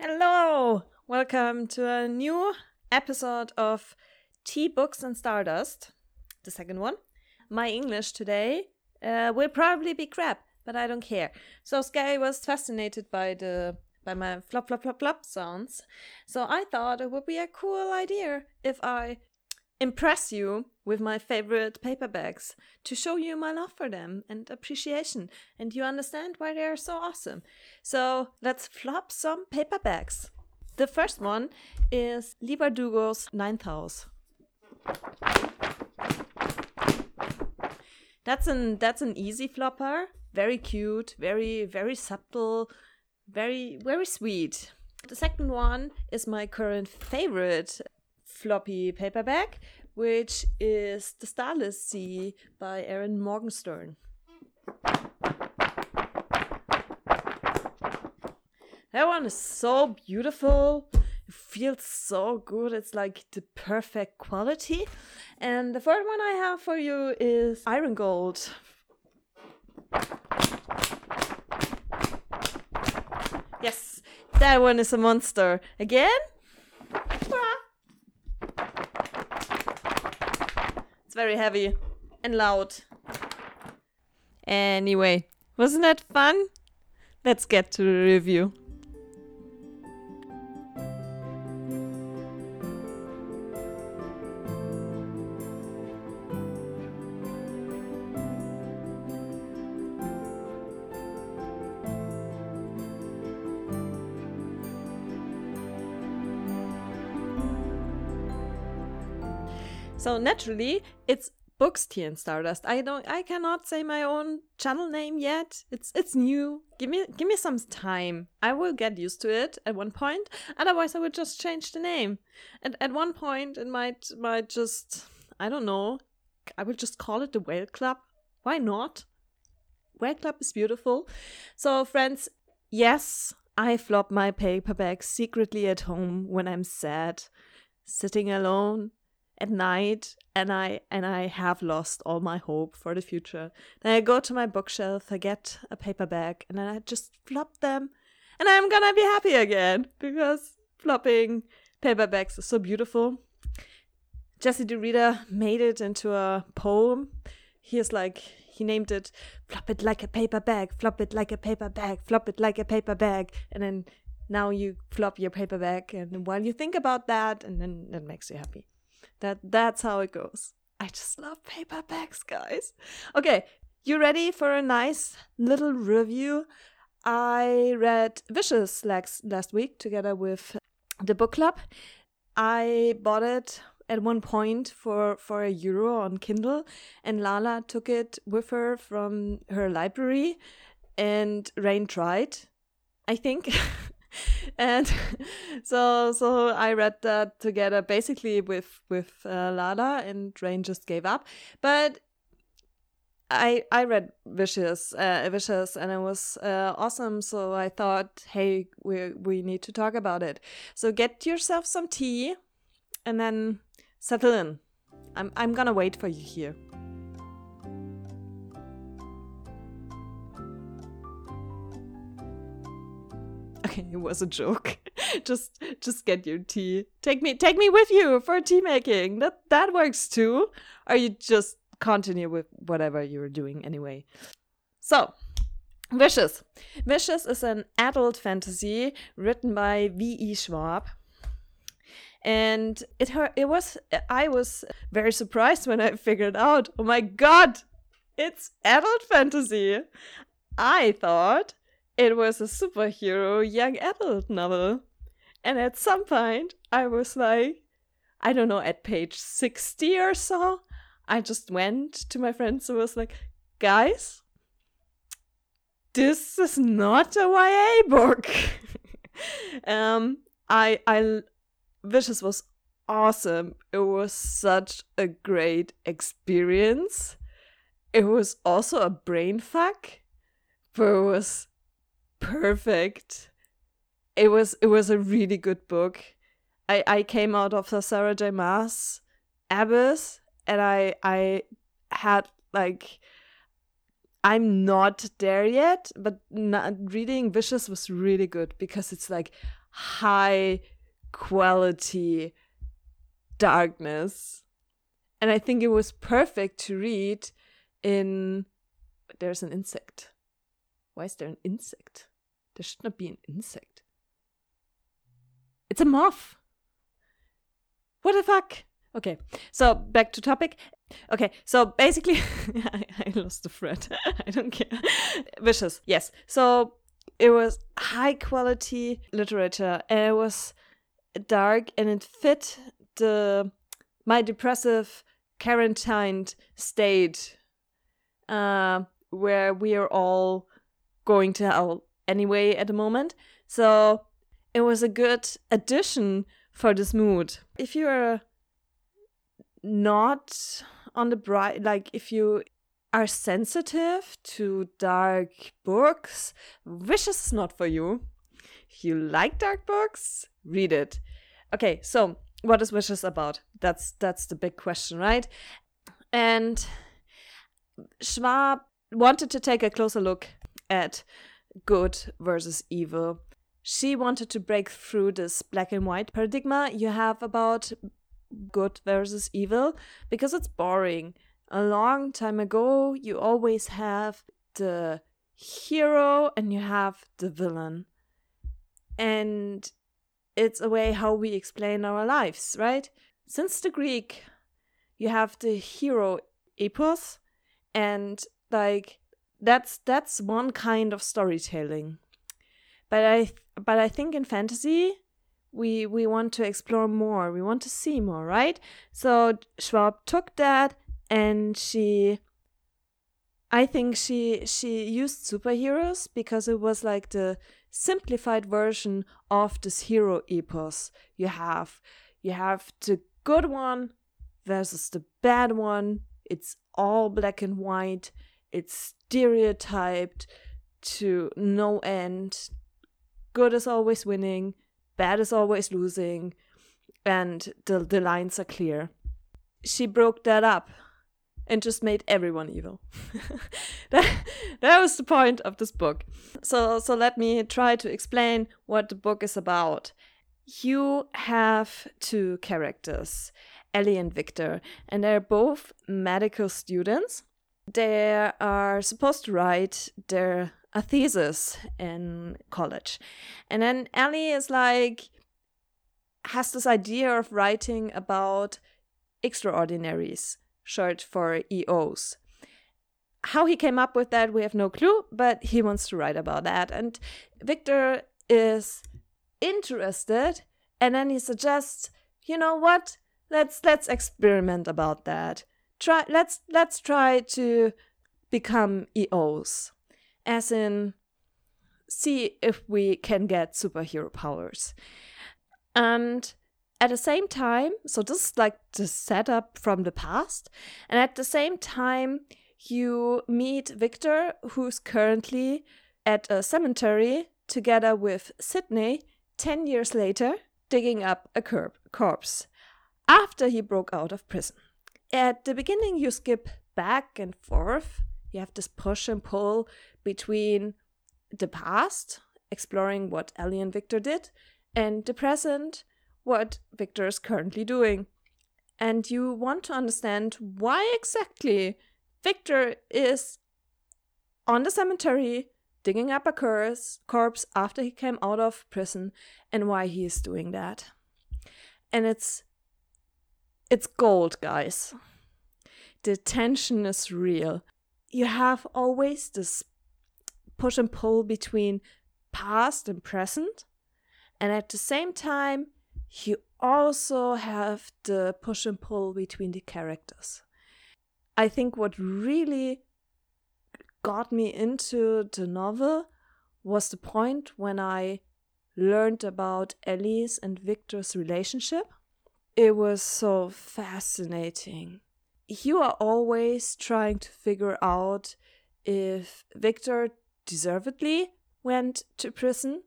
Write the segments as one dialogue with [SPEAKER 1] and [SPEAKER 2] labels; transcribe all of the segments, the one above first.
[SPEAKER 1] Hello! Welcome to a new episode of Tea Books and Stardust, the second one. My English today uh, will probably be crap, but I don't care. So Sky was fascinated by the by my flop flop flop flop sounds, so I thought it would be a cool idea if I impress you with my favorite paperbacks to show you my love for them and appreciation, and you understand why they are so awesome. So let's flop some paperbacks. The first one is Leigh Bardugo's Ninth House. That's an that's an easy flopper, very cute, very very subtle, very very sweet. The second one is my current favorite floppy paperback, which is The Starless Sea by Erin Morgenstern. That one is so beautiful. It feels so good. It's like the perfect quality. And the third one I have for you is Iron Gold. Yes, that one is a monster. Again? It's very heavy and loud. Anyway, wasn't that fun? Let's get to the review. So naturally, it's Books Tea and Stardust. I don't I cannot say my own channel name yet. It's it's new. Give me give me some time. I will get used to it at one point. Otherwise I would just change the name. And at one point it might might just I don't know. I will just call it the Whale Club. Why not? Whale Club is beautiful. So friends, yes, I flop my paperback secretly at home when I'm sad, sitting alone at night and I and I have lost all my hope for the future. Then I go to my bookshelf, I get a paperback, and then I just flop them and I'm gonna be happy again because flopping paperbacks is so beautiful. Jesse DeRita made it into a poem. He is like he named it Flop it like a paper bag, flop it like a paper bag, flop it like a paper bag. And then now you flop your paper bag and while you think about that and then that makes you happy. That that's how it goes. I just love paperbacks, guys. Okay, you ready for a nice little review? I read Vicious last last week together with the book club. I bought it at one point for for a euro on Kindle, and Lala took it with her from her library, and Rain tried, I think. and so so I read that together basically with with uh, Lala and Rain just gave up. But I I read Vicious uh, Vicious and it was uh, awesome. So I thought hey we we need to talk about it. So get yourself some tea and then settle in. I'm I'm gonna wait for you here it was a joke. just just get your tea. Take me take me with you for tea making. That that works too. Or you just continue with whatever you're doing anyway. So, Vicious. Vicious is an adult fantasy written by V.E. Schwab. And it it was I was very surprised when I figured out, oh my god, it's adult fantasy. I thought it was a superhero young adult novel. And at some point, I was like, I don't know, at page 60 or so, I just went to my friends and was like, guys, this is not a YA book. um, I, I, Vicious was awesome. It was such a great experience. It was also a brain fuck, but it was perfect. It was it was a really good book. I I came out of the Sarah J. Maas Abyss and I I had like I'm not there yet, but not, reading Vicious was really good because it's like high quality darkness. And I think it was perfect to read in. There's an insect. Why is there an insect? There should not be an insect. It's a moth. What the fuck? Okay, so back to topic. Okay, so basically, I, I lost the thread. I don't care. Vicious, yes. So it was high quality literature and it was dark and it fit the my depressive quarantine state uh, where we are all going to hell anyway at the moment. So it was a good addition for this mood. If you're not on the bright, like if you are sensitive to dark books, Vicious is not for you. If you like dark books, read it. Okay, so what is Vicious about? That's that's the big question, right? And Schwab wanted to take a closer look at good versus evil. She wanted to break through this black and white paradigm you have about good versus evil because it's boring. A long time ago, you always have the hero and you have the villain. And it's a way how we explain our lives, right? Since the Greek, you have the hero epos and like that's that's one kind of storytelling. But I but I think in fantasy we we want to explore more. We want to see more right? So schwab took that and she i think she she used superheroes because it was like the simplified version of this hero epos. You have you have the good one versus the bad one. It's all black and white. It's stereotyped to no end good is always winning bad is always losing, and the, the lines are clear. She broke that up and just made everyone evil. that, that was the point of this book. So, so let me try to explain what the book is about. You have two characters, Ellie and Victor, and they're both medical students. They are supposed to write their a thesis in college. And then Ellie is like, has this idea of writing about extraordinaries, short for EOs. How he came up with that, we have no clue, but he wants to write about that. And Victor is interested, and then he suggests, you know what? Let's let's experiment about that. Try let's let's try to become EOs as in see if we can get superhero powers. And at the same time, so this is like the setup from the past, and at the same time, you meet Victor, who's currently at a cemetery together with Sydney 10 years later, digging up a corpse after he broke out of prison. At the beginning, you skip back and forth. You have this push and pull between the past, exploring what Ellie and Victor did, and the present, what Victor is currently doing. And you want to understand why exactly Victor is on the cemetery digging up a curse, corpse after he came out of prison and why he is doing that. And it's it's gold, guys. The tension is real. You have always this push and pull between past and present. And at the same time, you also have the push and pull between the characters. I think what really got me into the novel was the point when I learned about Ellie's and Victor's relationship. It was so fascinating. You are always trying to figure out if Victor deservedly went to prison?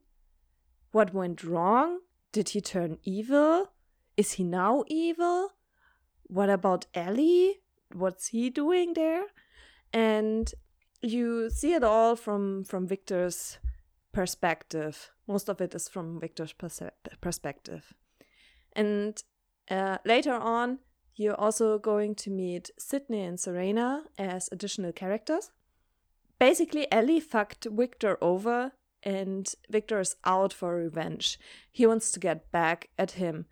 [SPEAKER 1] What went wrong? Did he turn evil? Is he now evil? What about Ellie? What's he doing there? And you see it all from from Victor's perspective. Most of it is from Victor's perspective. And uh, later on, you're also going to meet Sydney and Serena as additional characters. Basically, Ellie fucked Victor over, and Victor is out for revenge. He wants to get back at him.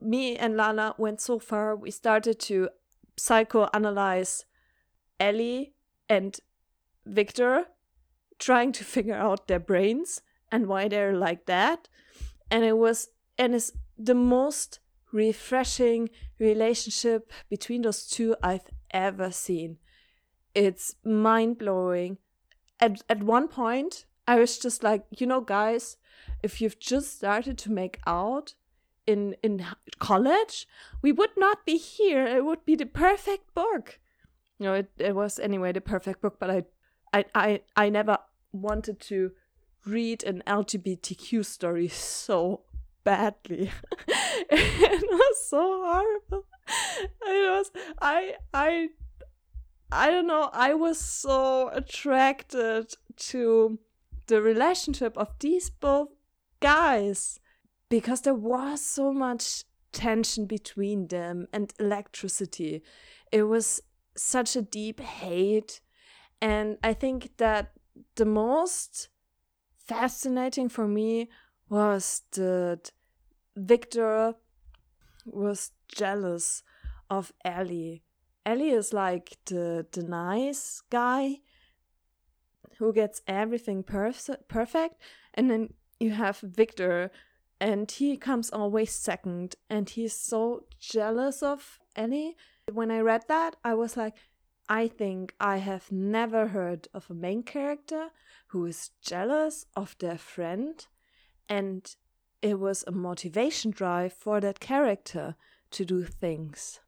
[SPEAKER 1] Me and Lana went so far, we started to psychoanalyze Ellie and Victor, trying to figure out their brains and why they're like that. And it was, and it's the most refreshing relationship between those two I've ever seen. It's mind blowing. At at one point, I was just like, you know, guys, if you've just started to make out in in college, we would not be here. It would be the perfect book. You know, it, it was anyway the perfect book, but I I I I never wanted to read an LGBTQ story so badly. it was so horrible. It was I I I don't know, I was so attracted to the relationship of these both guys because there was so much tension between them and electricity. It was such a deep hate. And I think that the most fascinating for me was that Victor was jealous of Ellie. Ellie is like the the nice guy who gets everything perf- perfect, and then you have Victor, and he comes always second, and he's so jealous of Ellie. When I read that, I was like, I think I have never heard of a main character who is jealous of their friend and it was a motivation drive for that character to do things.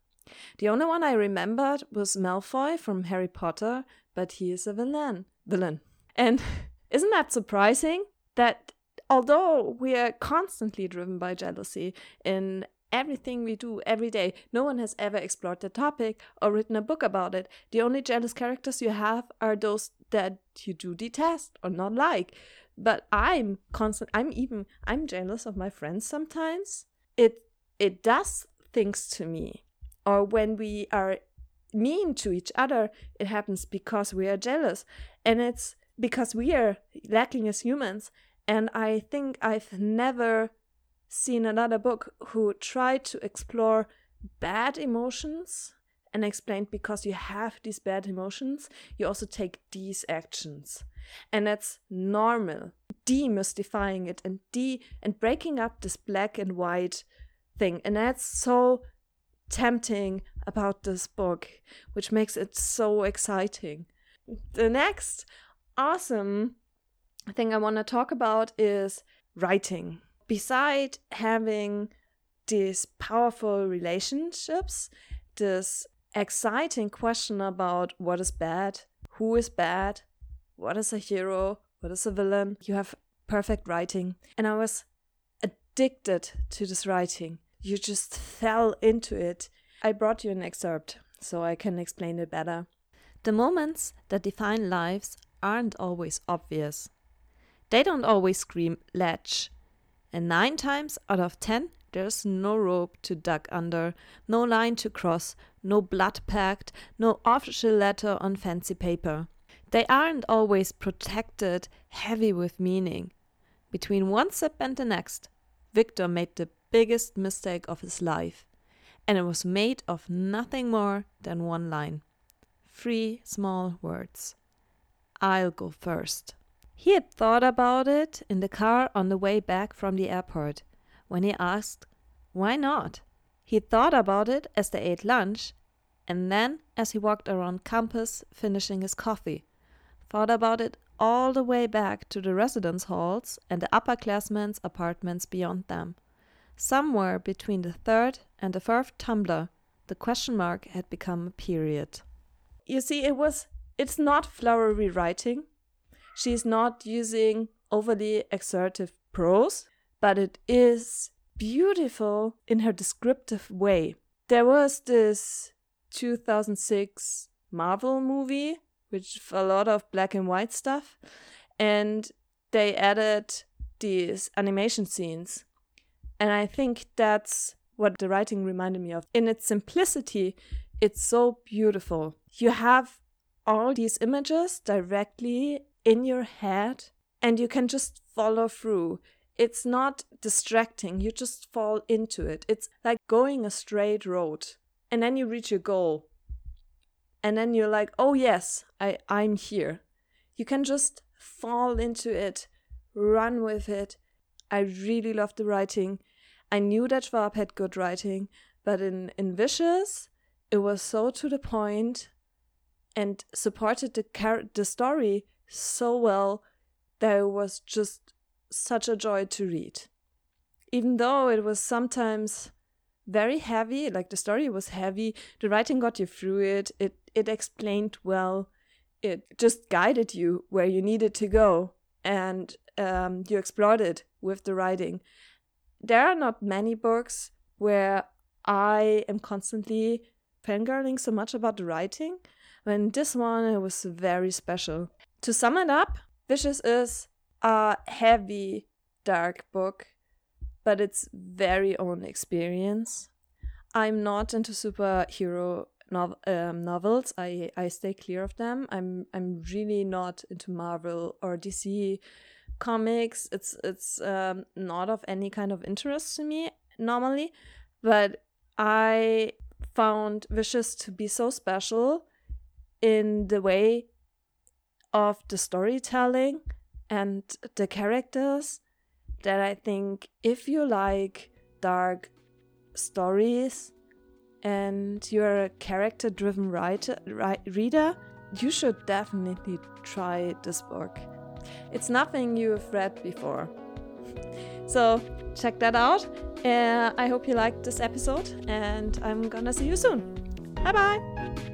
[SPEAKER 1] The only one I remembered was Malfoy from Harry Potter, but he is a villain. Villain. And isn't that surprising that although we are constantly driven by jealousy in everything we do every day, no one has ever explored the topic or written a book about it. The only jealous characters you have are those that you do detest or not like but i'm constant i'm even i'm jealous of my friends sometimes. It it does things to me. Or when we are mean to each other it happens because we are jealous. And it's because we are lacking as humans. And i think i've never seen another book who tried to explore bad emotions and explained because you have these bad emotions you also take these actions and that's normal. Demystifying it and de and breaking up this black and white thing. And that's so tempting about this book which makes it so exciting. The next awesome thing i want to talk about is writing. Beside having these powerful relationships this exciting question about what is bad who is bad what is a hero? What is a villain? You have perfect writing. And I was addicted to this writing. You just fell into it. I brought you an excerpt so I can explain it better. The moments that define lives aren't always obvious. They don't always scream ledge. And nine times out of ten, there's no rope to duck under, no line to cross, no blood pact, no official letter on fancy paper. They aren't always protected, heavy with meaning. Between one sip and the next, Victor made the biggest mistake of his life, and it was made of nothing more than one line. Three small words. I'll go first. He had thought about it in the car on the way back from the airport when he asked, Why not? He thought about it as they ate lunch and then as he walked around campus finishing his coffee thought about it all the way back to the residence halls and the upperclassmen's apartments beyond them. Somewhere between the third and the fourth tumbler, the question mark had become a period. You see, it was it's not flowery writing. She's not using overly exertive prose, but it is beautiful in her descriptive way. There was this 2006 Marvel movie which a lot of black and white stuff, and they added these animation scenes. And I think that's what the writing reminded me of. In its simplicity, it's so beautiful. You have all these images directly in your head and you can just follow through. It's not distracting, you just fall into it. It's like going a straight road and then you reach your goal. And then you're like, oh yes, I, I'm here. You can just fall into it, run with it. I really love the writing. I knew that Schwab had good writing, but in, in Vicious, it was so to the point and supported the char- the story so well that it was just such a joy to read. Even though it was sometimes very heavy, like the story was heavy, the writing got you through it, it, it explained well, it just guided you where you needed to go, and um, you explored it with the writing. There are not many books where I am constantly fangirling so much about the writing. When this one was very special. To sum it up, Vicious is a heavy, dark book, but it's very own experience. I'm not into superhero nov- um, novels. I, I stay clear of them. I'm I'm really not into Marvel or DC comics. It's it's um, not of any kind of interest to me normally, but I found Vicious to be so special in the way of the storytelling and the characters that I think if you like dark stories and you're a character driven writer ri- reader you should definitely try this book. It's nothing you've read before. So check that out uh, i hope you liked this episode and i'm gonna see you soon. Bye bye